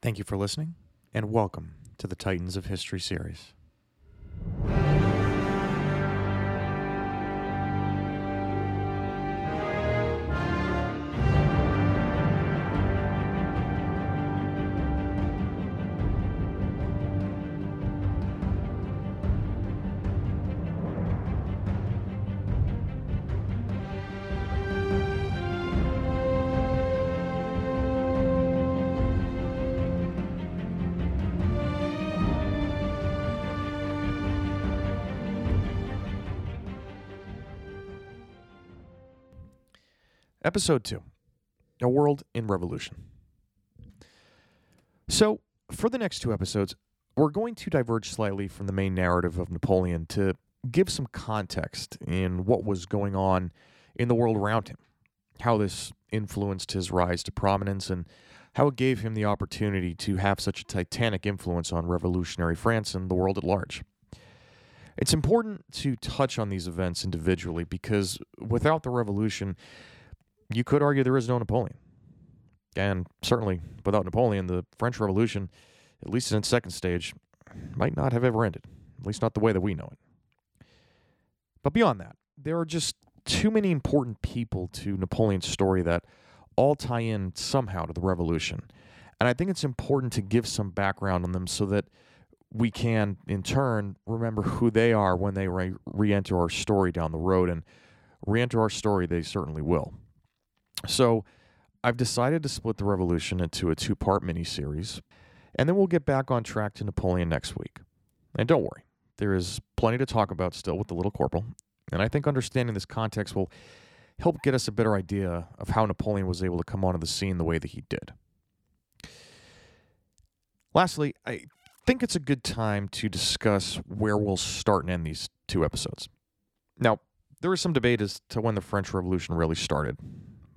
Thank you for listening, and welcome to the Titans of History series. Episode 2 A World in Revolution. So, for the next two episodes, we're going to diverge slightly from the main narrative of Napoleon to give some context in what was going on in the world around him, how this influenced his rise to prominence, and how it gave him the opportunity to have such a titanic influence on revolutionary France and the world at large. It's important to touch on these events individually because without the revolution, you could argue there is no Napoleon. And certainly, without Napoleon, the French Revolution, at least in its second stage, might not have ever ended, at least not the way that we know it. But beyond that, there are just too many important people to Napoleon's story that all tie in somehow to the revolution. And I think it's important to give some background on them so that we can, in turn, remember who they are when they re enter our story down the road. And re enter our story, they certainly will. So I've decided to split the revolution into a two part mini series, and then we'll get back on track to Napoleon next week. And don't worry, there is plenty to talk about still with the Little Corporal, and I think understanding this context will help get us a better idea of how Napoleon was able to come onto the scene the way that he did. Lastly, I think it's a good time to discuss where we'll start and end these two episodes. Now, there is some debate as to when the French Revolution really started.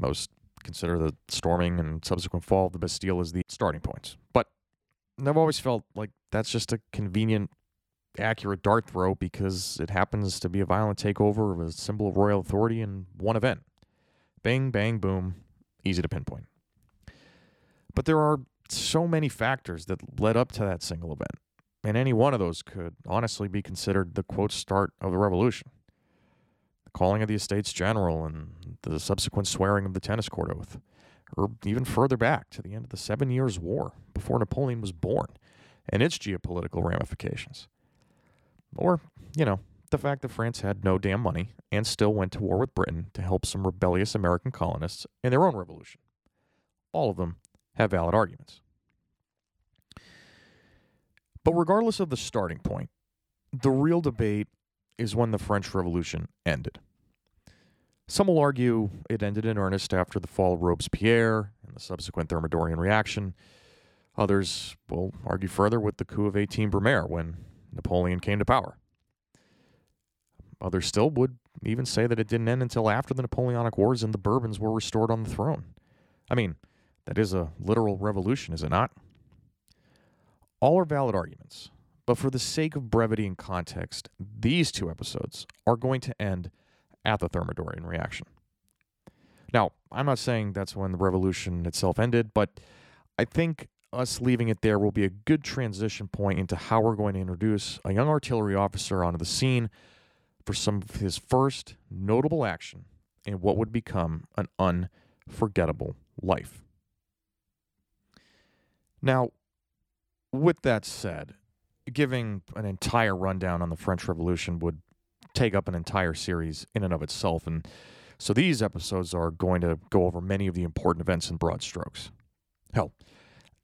Most consider the storming and subsequent fall of the Bastille as the starting points. But I've always felt like that's just a convenient, accurate dart throw because it happens to be a violent takeover of a symbol of royal authority in one event. Bang, bang, boom, easy to pinpoint. But there are so many factors that led up to that single event, and any one of those could honestly be considered the quote start of the revolution calling of the Estates General, and the subsequent swearing of the tennis court oath, or even further back to the end of the Seven Years' War before Napoleon was born and its geopolitical ramifications. Or, you know, the fact that France had no damn money and still went to war with Britain to help some rebellious American colonists in their own revolution. All of them have valid arguments. But regardless of the starting point, the real debate is when the French Revolution ended. Some will argue it ended in earnest after the fall of Robespierre and the subsequent Thermidorian reaction. Others will argue further with the coup of 18 Brumaire when Napoleon came to power. Others still would even say that it didn't end until after the Napoleonic Wars and the Bourbons were restored on the throne. I mean, that is a literal revolution, is it not? All are valid arguments, but for the sake of brevity and context, these two episodes are going to end at the Thermidorian reaction. Now, I'm not saying that's when the revolution itself ended, but I think us leaving it there will be a good transition point into how we're going to introduce a young artillery officer onto the scene for some of his first notable action in what would become an unforgettable life. Now, with that said, giving an entire rundown on the French Revolution would take up an entire series in and of itself. And so these episodes are going to go over many of the important events in broad strokes. Hell,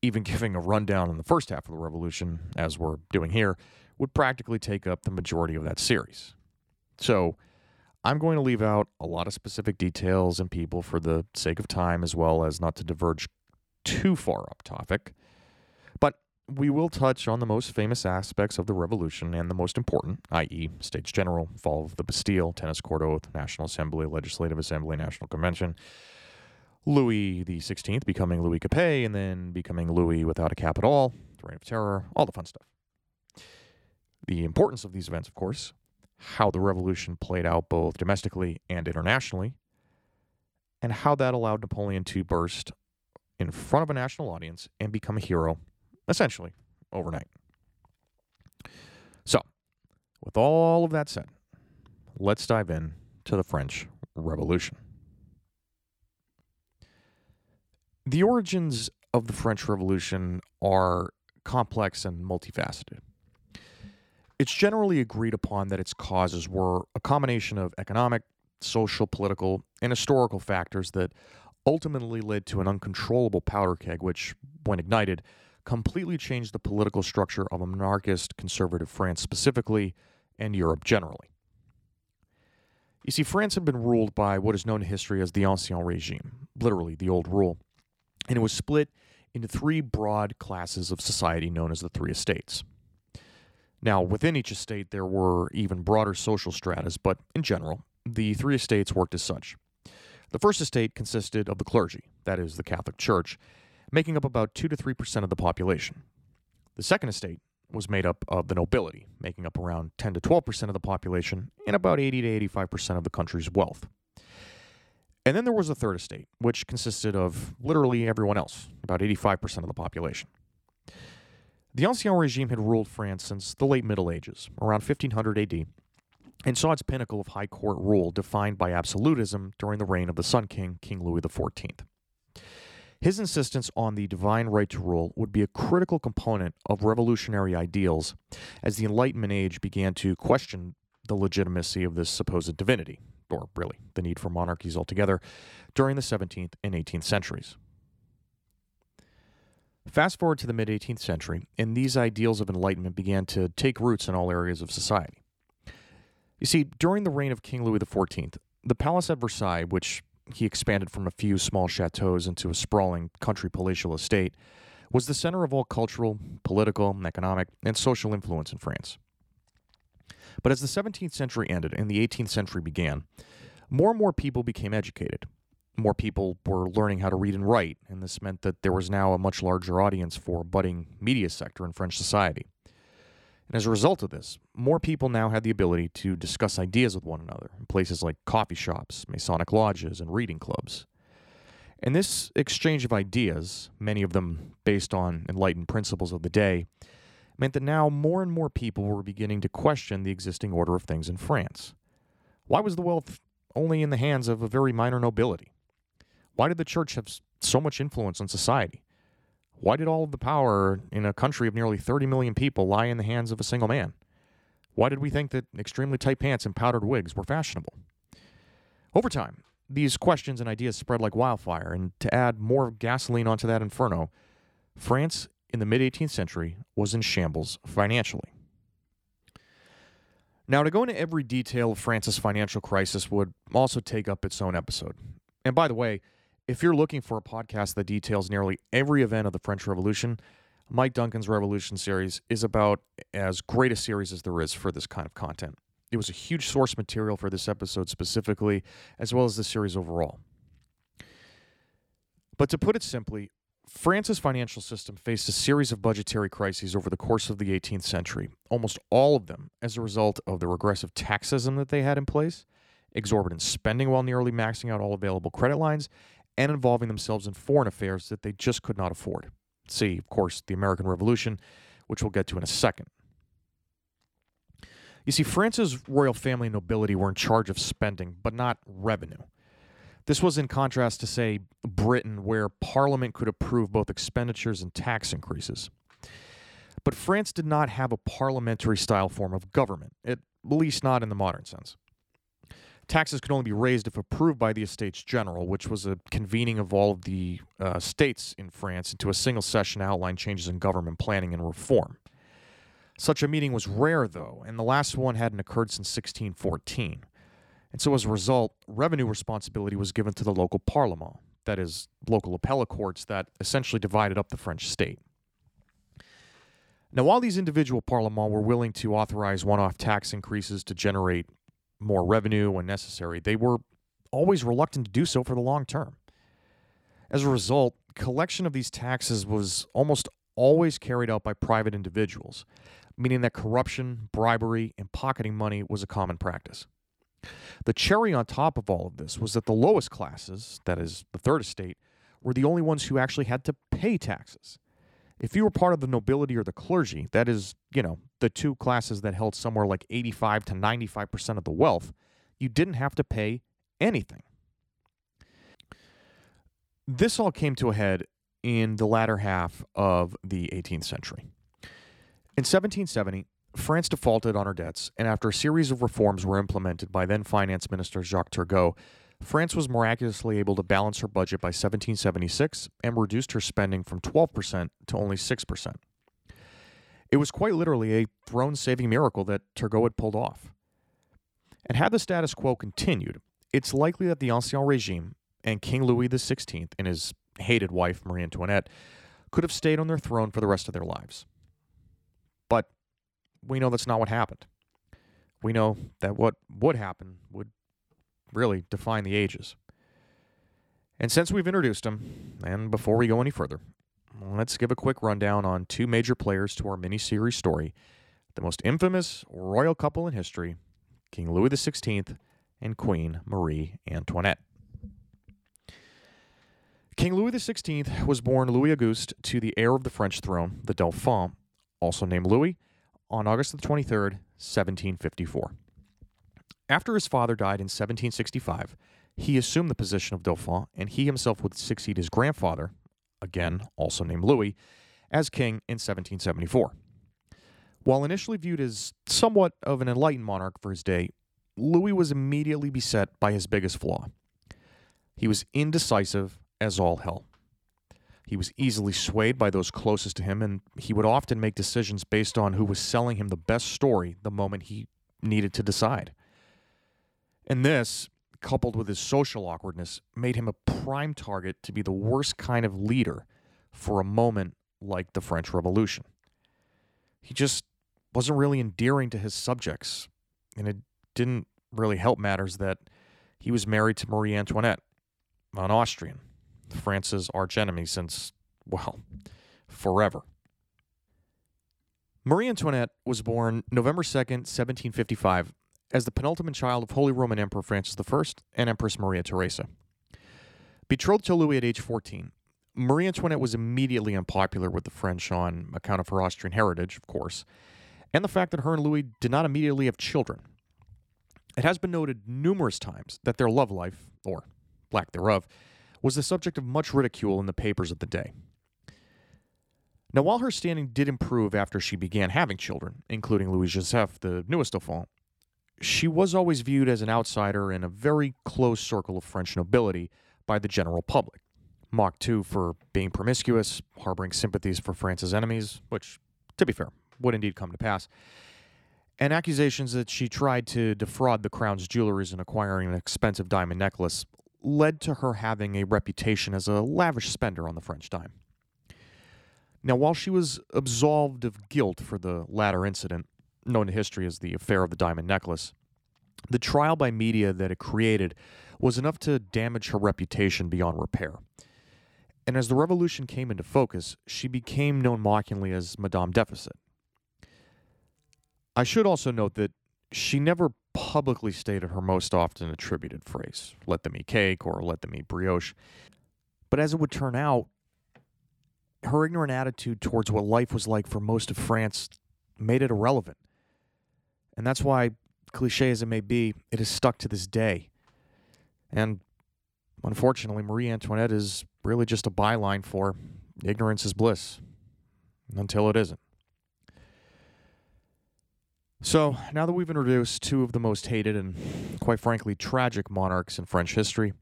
even giving a rundown on the first half of the revolution, as we're doing here, would practically take up the majority of that series. So I'm going to leave out a lot of specific details and people for the sake of time, as well as not to diverge too far up topic we will touch on the most famous aspects of the revolution and the most important, i.e., States General, fall of the Bastille, tennis court oath, National Assembly, Legislative Assembly, National Convention, Louis the Sixteenth becoming Louis Capet, and then becoming Louis without a cap at all, the Reign of Terror, all the fun stuff. The importance of these events, of course, how the revolution played out both domestically and internationally, and how that allowed Napoleon to burst in front of a national audience and become a hero, essentially, overnight. So, with all of that said, let's dive in to the French Revolution. The origins of the French Revolution are complex and multifaceted. It's generally agreed upon that its causes were a combination of economic, social, political, and historical factors that ultimately led to an uncontrollable powder keg, which, when ignited, completely changed the political structure of a monarchist conservative France specifically and Europe generally. You see, France had been ruled by what is known in history as the Ancien Regime, literally the old rule, and it was split into three broad classes of society known as the Three Estates. Now, within each estate, there were even broader social stratas, but in general, the three estates worked as such. The first estate consisted of the clergy, that is, the Catholic Church, making up about 2 to 3% of the population. The second estate was made up of the nobility, making up around 10 to 12% of the population and about 80 to 85% of the country's wealth. And then there was a third estate, which consisted of literally everyone else, about 85% of the population. The Ancien Regime had ruled France since the late Middle Ages, around 1500 AD, and saw its pinnacle of high court rule defined by absolutism during the reign of the Sun King, King Louis XIV. His insistence on the divine right to rule would be a critical component of revolutionary ideals as the Enlightenment age began to question the legitimacy of this supposed divinity, or really the need for monarchies altogether, during the 17th and 18th centuries. Fast forward to the mid 18th century, and these ideals of enlightenment began to take roots in all areas of society. You see, during the reign of King Louis XIV, the palace at Versailles, which he expanded from a few small chateaus into a sprawling country palatial estate, was the center of all cultural, political, economic, and social influence in France. But as the 17th century ended and the 18th century began, more and more people became educated, more people were learning how to read and write, and this meant that there was now a much larger audience for a budding media sector in French society. And as a result of this, more people now had the ability to discuss ideas with one another in places like coffee shops, Masonic lodges, and reading clubs. And this exchange of ideas, many of them based on enlightened principles of the day, meant that now more and more people were beginning to question the existing order of things in France. Why was the wealth only in the hands of a very minor nobility? Why did the church have so much influence on society? Why did all of the power in a country of nearly 30 million people lie in the hands of a single man? Why did we think that extremely tight pants and powdered wigs were fashionable? Over time, these questions and ideas spread like wildfire, and to add more gasoline onto that inferno, France in the mid 18th century was in shambles financially. Now, to go into every detail of France's financial crisis would also take up its own episode. And by the way, if you're looking for a podcast that details nearly every event of the French Revolution, Mike Duncan's Revolution series is about as great a series as there is for this kind of content. It was a huge source material for this episode specifically, as well as the series overall. But to put it simply, France's financial system faced a series of budgetary crises over the course of the 18th century, almost all of them as a result of the regressive taxism that they had in place, exorbitant spending while nearly maxing out all available credit lines, and involving themselves in foreign affairs that they just could not afford. See, of course, the American Revolution, which we'll get to in a second. You see, France's royal family and nobility were in charge of spending, but not revenue. This was in contrast to, say, Britain, where Parliament could approve both expenditures and tax increases. But France did not have a parliamentary style form of government, at least not in the modern sense. Taxes could only be raised if approved by the Estates General, which was a convening of all of the uh, states in France into a single session to outline changes in government planning and reform. Such a meeting was rare, though, and the last one hadn't occurred since 1614. And so, as a result, revenue responsibility was given to the local parlement, that is, local appellate courts that essentially divided up the French state. Now, while these individual parlements were willing to authorize one off tax increases to generate more revenue when necessary, they were always reluctant to do so for the long term. As a result, collection of these taxes was almost always carried out by private individuals, meaning that corruption, bribery, and pocketing money was a common practice. The cherry on top of all of this was that the lowest classes, that is, the third estate, were the only ones who actually had to pay taxes. If you were part of the nobility or the clergy, that is, you know, the two classes that held somewhere like 85 to 95% of the wealth, you didn't have to pay anything. This all came to a head in the latter half of the 18th century. In 1770, France defaulted on her debts, and after a series of reforms were implemented by then Finance Minister Jacques Turgot, France was miraculously able to balance her budget by 1776 and reduced her spending from 12% to only 6%. It was quite literally a throne saving miracle that Turgot had pulled off. And had the status quo continued, it's likely that the Ancien Regime and King Louis XVI and his hated wife, Marie Antoinette, could have stayed on their throne for the rest of their lives. But we know that's not what happened. We know that what would happen would really define the ages. And since we've introduced them, and before we go any further, let's give a quick rundown on two major players to our mini-series story, the most infamous royal couple in history, King Louis XVI and Queen Marie Antoinette. King Louis XVI was born Louis Auguste to the heir of the French throne, the Dauphin, also named Louis, on August the 23rd, 1754. After his father died in 1765, he assumed the position of Dauphin, and he himself would succeed his grandfather, again also named Louis, as king in 1774. While initially viewed as somewhat of an enlightened monarch for his day, Louis was immediately beset by his biggest flaw. He was indecisive as all hell. He was easily swayed by those closest to him, and he would often make decisions based on who was selling him the best story the moment he needed to decide. And this, coupled with his social awkwardness, made him a prime target to be the worst kind of leader for a moment like the French Revolution. He just wasn't really endearing to his subjects, and it didn't really help matters that he was married to Marie Antoinette, an Austrian, France's archenemy since, well, forever. Marie Antoinette was born November 2nd, 1755, as the penultimate child of Holy Roman Emperor Francis I and Empress Maria Theresa. Betrothed to Louis at age 14, Marie Antoinette was immediately unpopular with the French on account of her Austrian heritage, of course, and the fact that her and Louis did not immediately have children. It has been noted numerous times that their love life, or lack thereof, was the subject of much ridicule in the papers of the day. Now, while her standing did improve after she began having children, including Louis Joseph, the newest Dauphin, she was always viewed as an outsider in a very close circle of French nobility by the general public. Mocked too for being promiscuous, harboring sympathies for France's enemies, which, to be fair, would indeed come to pass, and accusations that she tried to defraud the crown's jewelers in acquiring an expensive diamond necklace led to her having a reputation as a lavish spender on the French dime. Now, while she was absolved of guilt for the latter incident, known to history as the affair of the diamond necklace, the trial by media that it created was enough to damage her reputation beyond repair. And as the revolution came into focus, she became known mockingly as Madame Deficit. I should also note that she never publicly stated her most often attributed phrase, let them eat cake or let them eat brioche. But as it would turn out, her ignorant attitude towards what life was like for most of France made it irrelevant. And that's why, cliche as it may be, it is stuck to this day. And unfortunately, Marie Antoinette is really just a byline for ignorance is bliss until it isn't. So, now that we've introduced two of the most hated and, quite frankly, tragic monarchs in French history,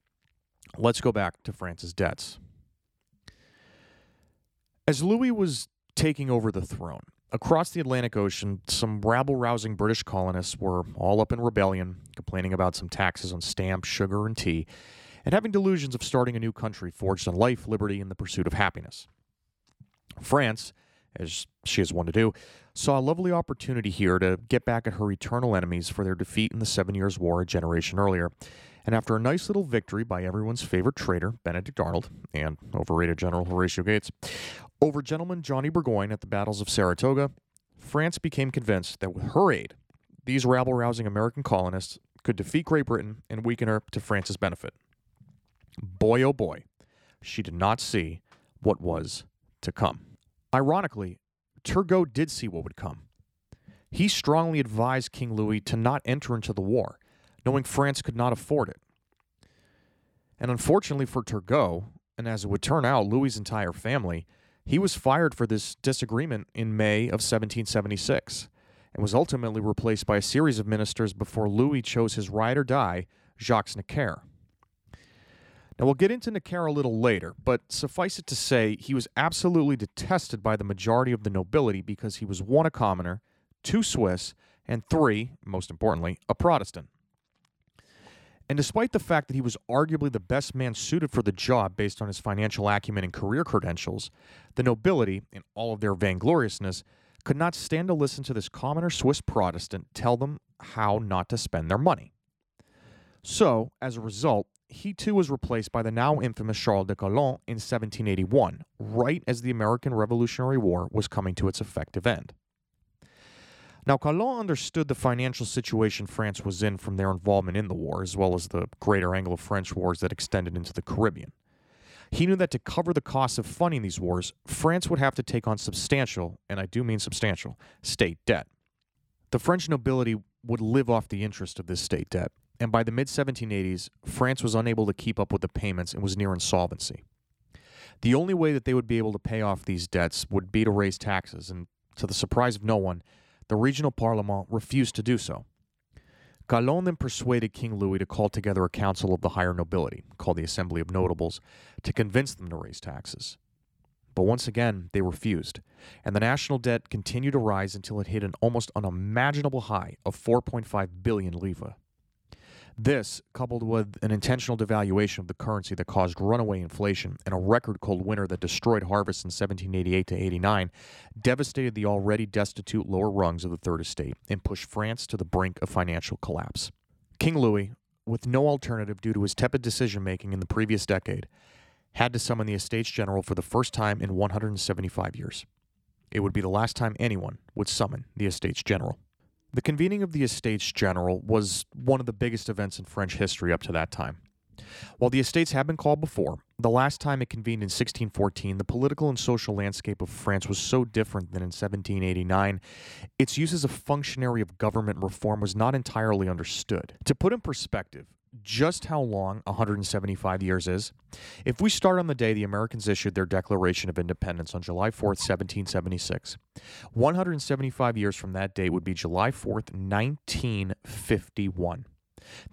let's go back to France's debts. As Louis was taking over the throne, across the Atlantic Ocean, some rabble rousing British colonists were all up in rebellion, complaining about some taxes on stamps, sugar, and tea, and having delusions of starting a new country forged on life, liberty, and the pursuit of happiness. France, as she is one to do, saw a lovely opportunity here to get back at her eternal enemies for their defeat in the Seven Years' War a generation earlier. And after a nice little victory by everyone's favorite traitor, Benedict Arnold, and overrated General Horatio Gates, over gentleman Johnny Burgoyne at the battles of Saratoga, France became convinced that with her aid, these rabble rousing American colonists could defeat Great Britain and weaken her to France's benefit. Boy, oh boy, she did not see what was to come. Ironically, Turgot did see what would come. He strongly advised King Louis to not enter into the war, knowing France could not afford it. And unfortunately for Turgot, and as it would turn out, Louis's entire family, he was fired for this disagreement in May of 1776 and was ultimately replaced by a series of ministers before Louis chose his ride or die, Jacques Necker. Now, we'll get into Necker a little later, but suffice it to say, he was absolutely detested by the majority of the nobility because he was one, a commoner, two, Swiss, and three, most importantly, a Protestant. And despite the fact that he was arguably the best man suited for the job based on his financial acumen and career credentials, the nobility, in all of their vaingloriousness, could not stand to listen to this commoner Swiss Protestant tell them how not to spend their money. So, as a result, he too was replaced by the now infamous Charles de Calonne in 1781, right as the American Revolutionary War was coming to its effective end. Now, Calonne understood the financial situation France was in from their involvement in the war, as well as the greater Anglo French wars that extended into the Caribbean. He knew that to cover the costs of funding these wars, France would have to take on substantial, and I do mean substantial, state debt. The French nobility would live off the interest of this state debt, and by the mid 1780s, France was unable to keep up with the payments and was near insolvency. The only way that they would be able to pay off these debts would be to raise taxes, and to the surprise of no one, the regional parliament refused to do so. Calonne then persuaded King Louis to call together a council of the higher nobility, called the Assembly of Notables, to convince them to raise taxes. But once again, they refused, and the national debt continued to rise until it hit an almost unimaginable high of 4.5 billion livres. This, coupled with an intentional devaluation of the currency that caused runaway inflation and a record cold winter that destroyed harvests in 1788 to 89, devastated the already destitute lower rungs of the Third Estate and pushed France to the brink of financial collapse. King Louis, with no alternative due to his tepid decision making in the previous decade, had to summon the Estates General for the first time in 175 years. It would be the last time anyone would summon the Estates General. The convening of the Estates General was one of the biggest events in French history up to that time. While the estates had been called before, the last time it convened in 1614, the political and social landscape of France was so different than in 1789, its use as a functionary of government reform was not entirely understood. To put in perspective, just how long 175 years is? If we start on the day the Americans issued their Declaration of Independence on July 4th, 1776, 175 years from that date would be July 4th, 1951.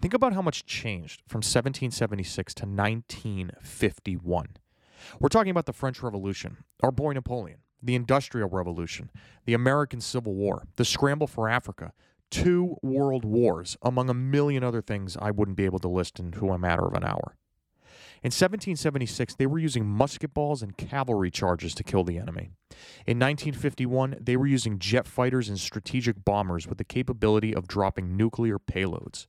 Think about how much changed from 1776 to 1951. We're talking about the French Revolution, our boy Napoleon, the Industrial Revolution, the American Civil War, the scramble for Africa, two world wars, among a million other things I wouldn't be able to list in a matter of an hour. In 1776, they were using musket balls and cavalry charges to kill the enemy. In 1951, they were using jet fighters and strategic bombers with the capability of dropping nuclear payloads.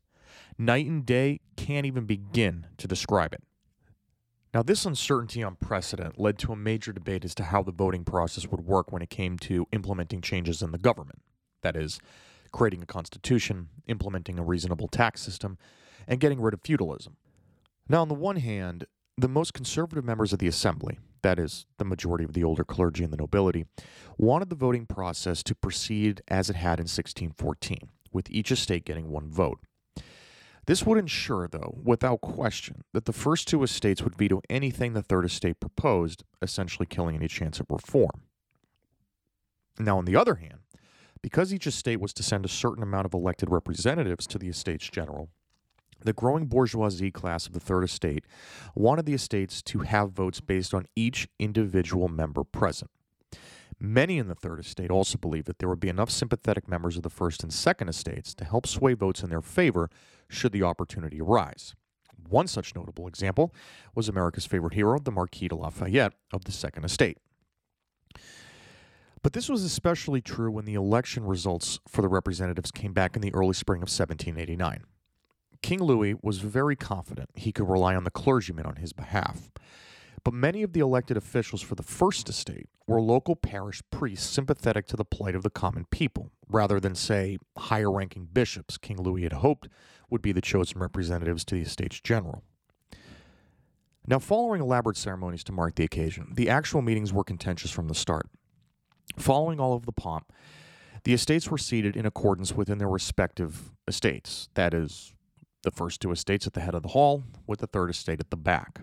Night and day can't even begin to describe it. Now, this uncertainty on precedent led to a major debate as to how the voting process would work when it came to implementing changes in the government. That is, creating a constitution, implementing a reasonable tax system, and getting rid of feudalism. Now, on the one hand, the most conservative members of the assembly, that is, the majority of the older clergy and the nobility, wanted the voting process to proceed as it had in 1614, with each estate getting one vote. This would ensure, though, without question, that the first two estates would veto anything the third estate proposed, essentially killing any chance of reform. Now, on the other hand, because each estate was to send a certain amount of elected representatives to the estates general, the growing bourgeoisie class of the Third Estate wanted the estates to have votes based on each individual member present. Many in the Third Estate also believed that there would be enough sympathetic members of the First and Second Estates to help sway votes in their favor should the opportunity arise. One such notable example was America's favorite hero, the Marquis de Lafayette of the Second Estate. But this was especially true when the election results for the representatives came back in the early spring of 1789. King Louis was very confident he could rely on the clergymen on his behalf. But many of the elected officials for the First Estate were local parish priests sympathetic to the plight of the common people, rather than, say, higher ranking bishops King Louis had hoped would be the chosen representatives to the Estates General. Now, following elaborate ceremonies to mark the occasion, the actual meetings were contentious from the start. Following all of the pomp, the estates were seated in accordance within their respective estates. That is, the first two estates at the head of the hall, with the third estate at the back.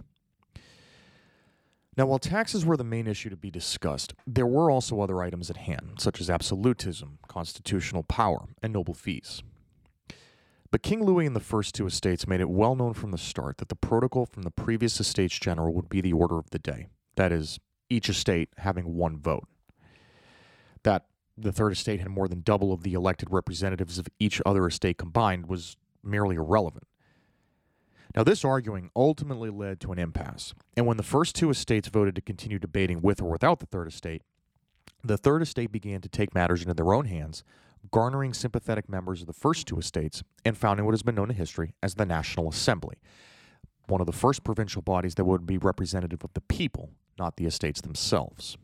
Now, while taxes were the main issue to be discussed, there were also other items at hand, such as absolutism, constitutional power, and noble fees. But King Louis and the first two estates made it well known from the start that the protocol from the previous estates general would be the order of the day. That is, each estate having one vote. The third estate had more than double of the elected representatives of each other estate combined was merely irrelevant. Now, this arguing ultimately led to an impasse, and when the first two estates voted to continue debating with or without the third estate, the third estate began to take matters into their own hands, garnering sympathetic members of the first two estates and founding what has been known in history as the National Assembly, one of the first provincial bodies that would be representative of the people, not the estates themselves.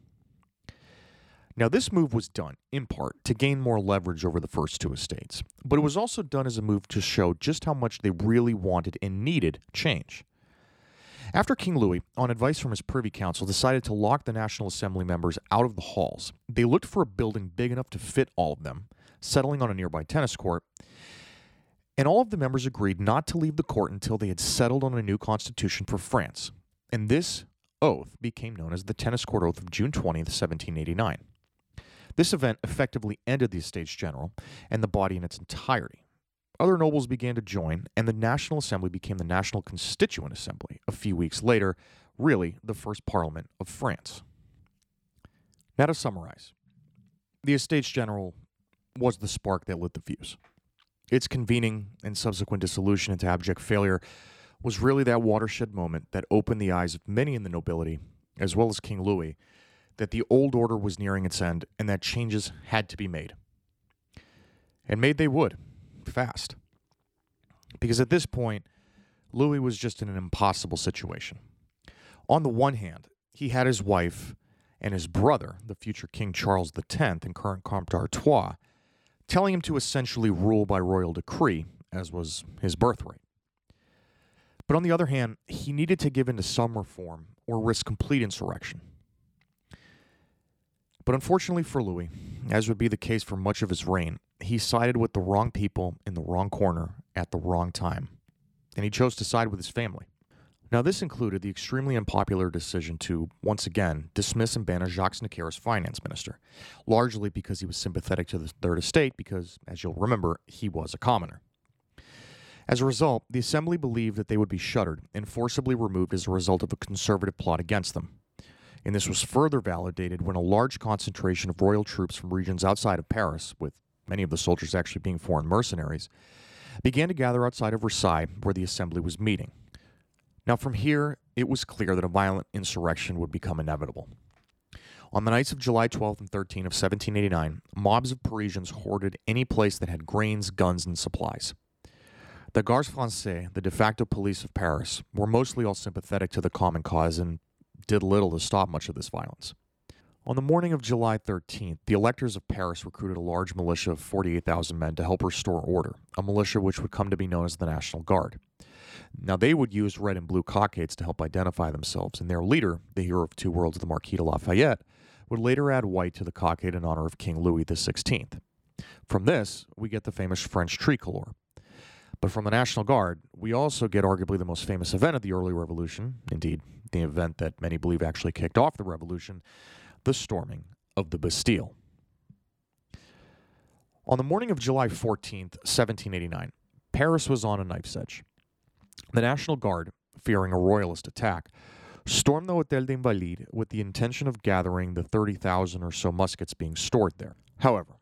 Now, this move was done, in part, to gain more leverage over the first two estates, but it was also done as a move to show just how much they really wanted and needed change. After King Louis, on advice from his Privy Council, decided to lock the National Assembly members out of the halls, they looked for a building big enough to fit all of them, settling on a nearby tennis court, and all of the members agreed not to leave the court until they had settled on a new constitution for France. And this oath became known as the Tennis Court Oath of June 20th, 1789. This event effectively ended the Estates General and the body in its entirety. Other nobles began to join, and the National Assembly became the National Constituent Assembly a few weeks later, really the first parliament of France. Now, to summarize, the Estates General was the spark that lit the fuse. Its convening and subsequent dissolution into abject failure was really that watershed moment that opened the eyes of many in the nobility, as well as King Louis, that the old order was nearing its end and that changes had to be made. And made they would, fast. Because at this point, Louis was just in an impossible situation. On the one hand, he had his wife and his brother, the future King Charles X and current Comte d'Artois, telling him to essentially rule by royal decree, as was his birthright. But on the other hand, he needed to give in to some reform or risk complete insurrection. But unfortunately for Louis, as would be the case for much of his reign, he sided with the wrong people in the wrong corner at the wrong time. And he chose to side with his family. Now, this included the extremely unpopular decision to, once again, dismiss and banish Jacques Necker as finance minister, largely because he was sympathetic to the Third Estate, because, as you'll remember, he was a commoner. As a result, the Assembly believed that they would be shuttered and forcibly removed as a result of a conservative plot against them and this was further validated when a large concentration of royal troops from regions outside of Paris, with many of the soldiers actually being foreign mercenaries, began to gather outside of Versailles where the assembly was meeting. Now, from here, it was clear that a violent insurrection would become inevitable. On the nights of July 12 and 13 of 1789, mobs of Parisians hoarded any place that had grains, guns, and supplies. The Gardes Françaises, the de facto police of Paris, were mostly all sympathetic to the common cause and did little to stop much of this violence. On the morning of July 13th, the electors of Paris recruited a large militia of 48,000 men to help restore order, a militia which would come to be known as the National Guard. Now, they would use red and blue cockades to help identify themselves, and their leader, the hero of two worlds, the Marquis de Lafayette, would later add white to the cockade in honor of King Louis XVI. From this, we get the famous French tricolor. But from the National Guard, we also get arguably the most famous event of the early revolution, indeed, the event that many believe actually kicked off the revolution, the storming of the Bastille. On the morning of July 14th, 1789, Paris was on a knife's edge. The National Guard, fearing a royalist attack, stormed the Hotel des Invalides with the intention of gathering the 30,000 or so muskets being stored there. However,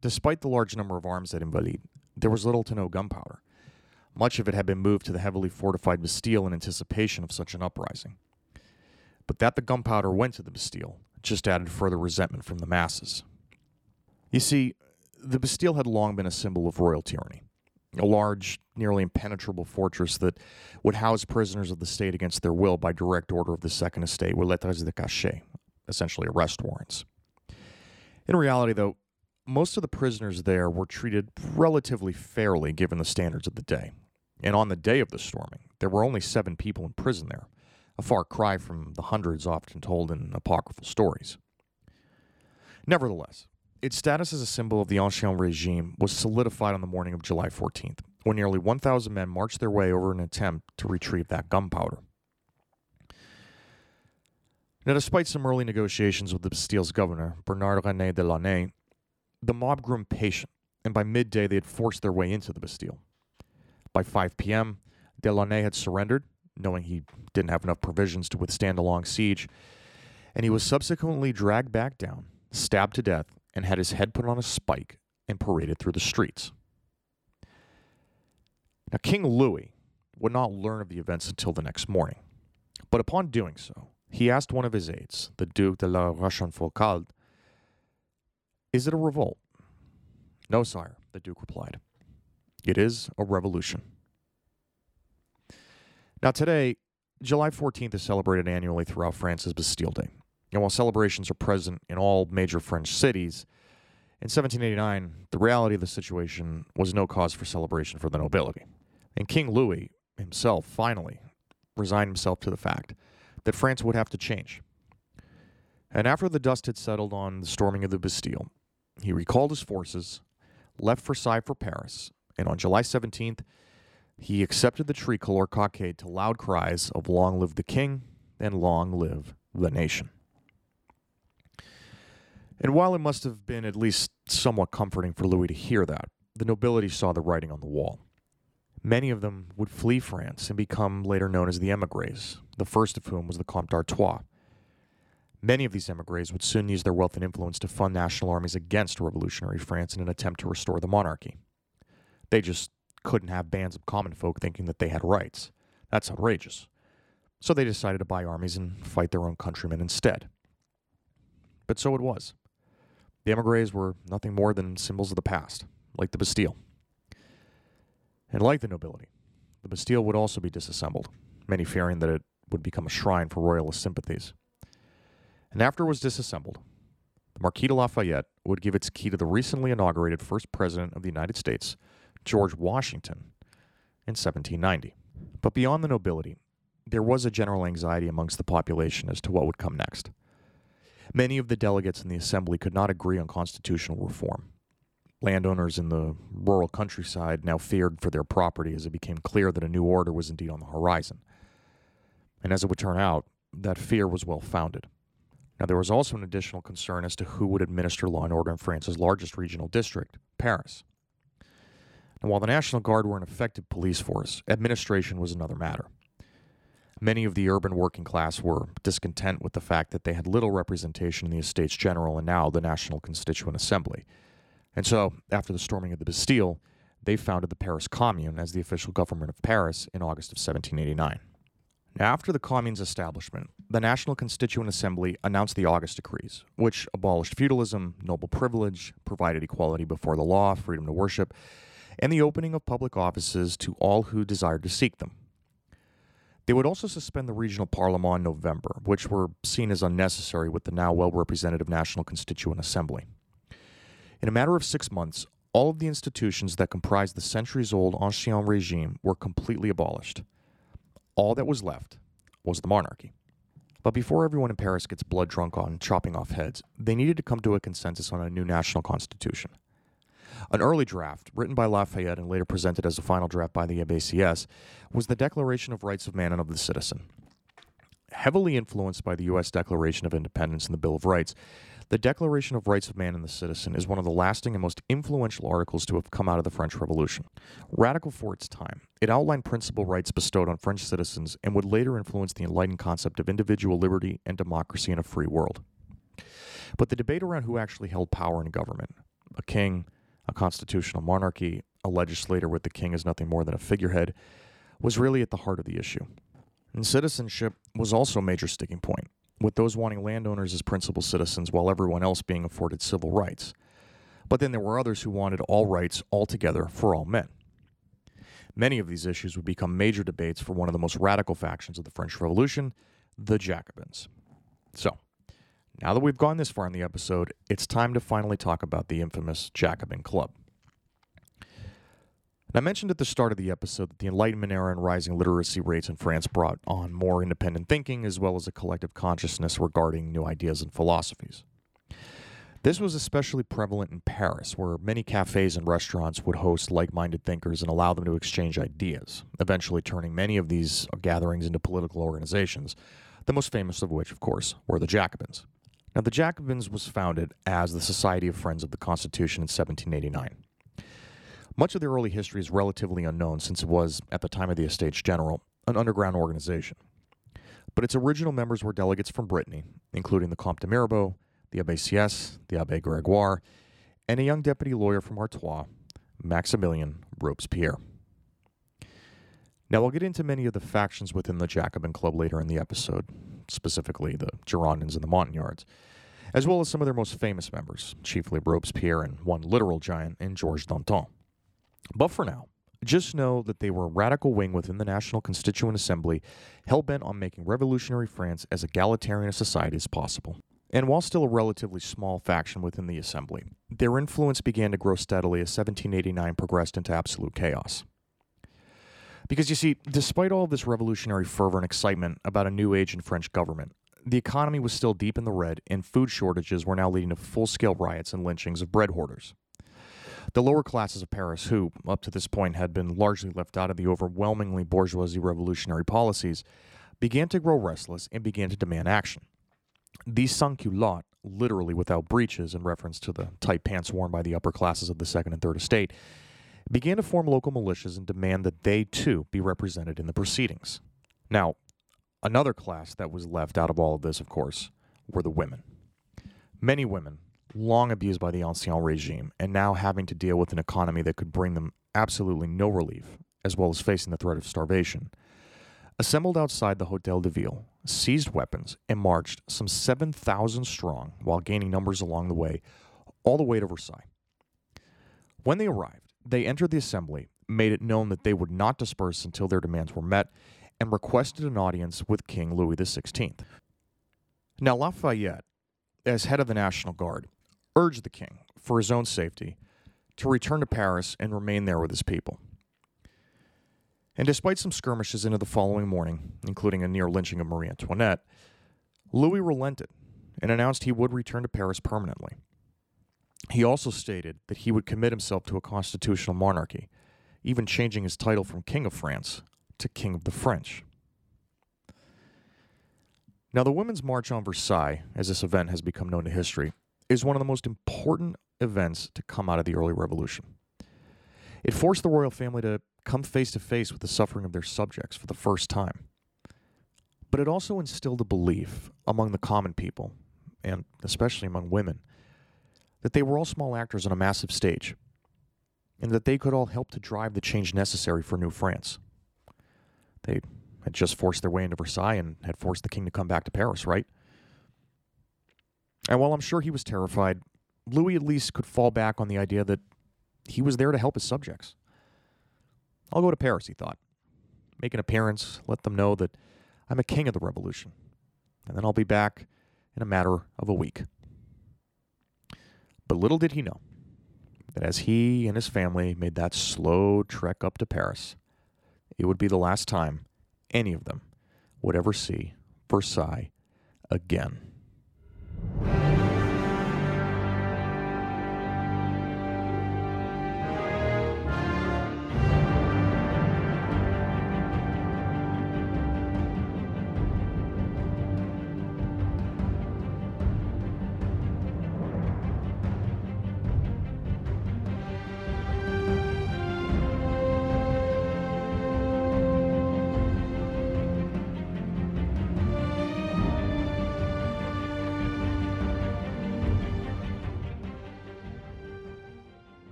despite the large number of arms at Invalides, there was little to no gunpowder. Much of it had been moved to the heavily fortified Bastille in anticipation of such an uprising. But that the gunpowder went to the Bastille just added further resentment from the masses. You see, the Bastille had long been a symbol of royal tyranny, a large, nearly impenetrable fortress that would house prisoners of the state against their will by direct order of the Second Estate with lettres de cachet, essentially arrest warrants. In reality, though, most of the prisoners there were treated relatively fairly given the standards of the day. And on the day of the storming, there were only seven people in prison there, a far cry from the hundreds often told in apocryphal stories. Nevertheless, its status as a symbol of the Ancien regime was solidified on the morning of July 14th, when nearly 1,000 men marched their way over an attempt to retrieve that gunpowder. Now, despite some early negotiations with the Bastille's governor, Bernard René de Launay, the mob grew impatient, and by midday they had forced their way into the Bastille. By 5 p.m., Delaunay had surrendered, knowing he didn't have enough provisions to withstand a long siege, and he was subsequently dragged back down, stabbed to death, and had his head put on a spike and paraded through the streets. Now, King Louis would not learn of the events until the next morning, but upon doing so, he asked one of his aides, the Duc de la Rochefoucauld, Is it a revolt? No, sire, the Duke replied. It is a revolution. Now, today, July 14th is celebrated annually throughout France as Bastille Day. And while celebrations are present in all major French cities, in 1789, the reality of the situation was no cause for celebration for the nobility. And King Louis himself finally resigned himself to the fact that France would have to change. And after the dust had settled on the storming of the Bastille, he recalled his forces, left Versailles for Paris, and on July 17th, he accepted the tricolor cockade to loud cries of Long live the King and long live the nation. And while it must have been at least somewhat comforting for Louis to hear that, the nobility saw the writing on the wall. Many of them would flee France and become later known as the emigres, the first of whom was the Comte d'Artois. Many of these emigres would soon use their wealth and influence to fund national armies against revolutionary France in an attempt to restore the monarchy. They just couldn't have bands of common folk thinking that they had rights. That's outrageous. So they decided to buy armies and fight their own countrymen instead. But so it was. The emigres were nothing more than symbols of the past, like the Bastille. And like the nobility, the Bastille would also be disassembled, many fearing that it would become a shrine for royalist sympathies. And after it was disassembled, the Marquis de Lafayette would give its key to the recently inaugurated first president of the United States, George Washington, in 1790. But beyond the nobility, there was a general anxiety amongst the population as to what would come next. Many of the delegates in the assembly could not agree on constitutional reform. Landowners in the rural countryside now feared for their property as it became clear that a new order was indeed on the horizon. And as it would turn out, that fear was well founded. Now, there was also an additional concern as to who would administer law and order in France's largest regional district, Paris. And while the National Guard were an effective police force, administration was another matter. Many of the urban working class were discontent with the fact that they had little representation in the Estates General and now the National Constituent Assembly. And so, after the storming of the Bastille, they founded the Paris Commune as the official government of Paris in August of 1789. Now, after the Commune's establishment, the National Constituent Assembly announced the August Decrees, which abolished feudalism, noble privilege, provided equality before the law, freedom to worship, and the opening of public offices to all who desired to seek them. They would also suspend the regional parliament in November, which were seen as unnecessary with the now well representative National Constituent Assembly. In a matter of six months, all of the institutions that comprised the centuries old Ancien regime were completely abolished. All that was left was the monarchy. But before everyone in Paris gets blood drunk on chopping off heads, they needed to come to a consensus on a new national constitution. An early draft, written by Lafayette and later presented as a final draft by the Abbé Sieyès, was the Declaration of Rights of Man and of the Citizen. Heavily influenced by the U.S. Declaration of Independence and the Bill of Rights, the Declaration of Rights of Man and the Citizen is one of the lasting and most influential articles to have come out of the French Revolution. Radical for its time, it outlined principal rights bestowed on French citizens and would later influence the enlightened concept of individual liberty and democracy in a free world. But the debate around who actually held power in government a king, a constitutional monarchy, a legislator with the king as nothing more than a figurehead, was really at the heart of the issue. And citizenship was also a major sticking point, with those wanting landowners as principal citizens while everyone else being afforded civil rights. But then there were others who wanted all rights altogether for all men. Many of these issues would become major debates for one of the most radical factions of the French Revolution, the Jacobins. So, now that we've gone this far in the episode, it's time to finally talk about the infamous Jacobin Club. And I mentioned at the start of the episode that the Enlightenment era and rising literacy rates in France brought on more independent thinking as well as a collective consciousness regarding new ideas and philosophies. This was especially prevalent in Paris, where many cafes and restaurants would host like minded thinkers and allow them to exchange ideas, eventually turning many of these gatherings into political organizations, the most famous of which, of course, were the Jacobins. Now, the Jacobins was founded as the Society of Friends of the Constitution in 1789. Much of their early history is relatively unknown since it was, at the time of the Estates General, an underground organization. But its original members were delegates from Brittany, including the Comte de Mirabeau, the Abbé Sieyès, the Abbé Gregoire, and a young deputy lawyer from Artois, Maximilien Robespierre. Now, I'll get into many of the factions within the Jacobin Club later in the episode, specifically the Girondins and the Montagnards, as well as some of their most famous members, chiefly Robespierre and one literal giant in Georges Danton. But for now, just know that they were a radical wing within the National Constituent Assembly, hell bent on making revolutionary France as egalitarian a society as possible. And while still a relatively small faction within the assembly, their influence began to grow steadily as 1789 progressed into absolute chaos. Because you see, despite all this revolutionary fervor and excitement about a new age in French government, the economy was still deep in the red, and food shortages were now leading to full scale riots and lynchings of bread hoarders. The lower classes of Paris, who, up to this point, had been largely left out of the overwhelmingly bourgeoisie revolutionary policies, began to grow restless and began to demand action. These sans-culottes, literally without breeches in reference to the tight pants worn by the upper classes of the Second and Third Estate, began to form local militias and demand that they too be represented in the proceedings. Now, another class that was left out of all of this, of course, were the women. Many women, long abused by the Ancien regime, and now having to deal with an economy that could bring them absolutely no relief, as well as facing the threat of starvation, assembled outside the Hotel de Ville, seized weapons, and marched some 7,000 strong while gaining numbers along the way, all the way to Versailles. When they arrived, they entered the assembly, made it known that they would not disperse until their demands were met, and requested an audience with King Louis XVI. Now, Lafayette, as head of the National Guard, urged the king, for his own safety, to return to Paris and remain there with his people. And despite some skirmishes into the following morning, including a near lynching of Marie Antoinette, Louis relented and announced he would return to Paris permanently. He also stated that he would commit himself to a constitutional monarchy, even changing his title from King of France to King of the French. Now, the Women's March on Versailles, as this event has become known to history, is one of the most important events to come out of the early revolution. It forced the royal family to come face to face with the suffering of their subjects for the first time. But it also instilled a belief among the common people, and especially among women, that they were all small actors on a massive stage, and that they could all help to drive the change necessary for New France. They had just forced their way into Versailles and had forced the king to come back to Paris, right? And while I'm sure he was terrified, Louis at least could fall back on the idea that he was there to help his subjects. I'll go to Paris, he thought. Make an appearance, let them know that I'm a king of the revolution, and then I'll be back in a matter of a week. But little did he know that as he and his family made that slow trek up to Paris, it would be the last time any of them would ever see Versailles again.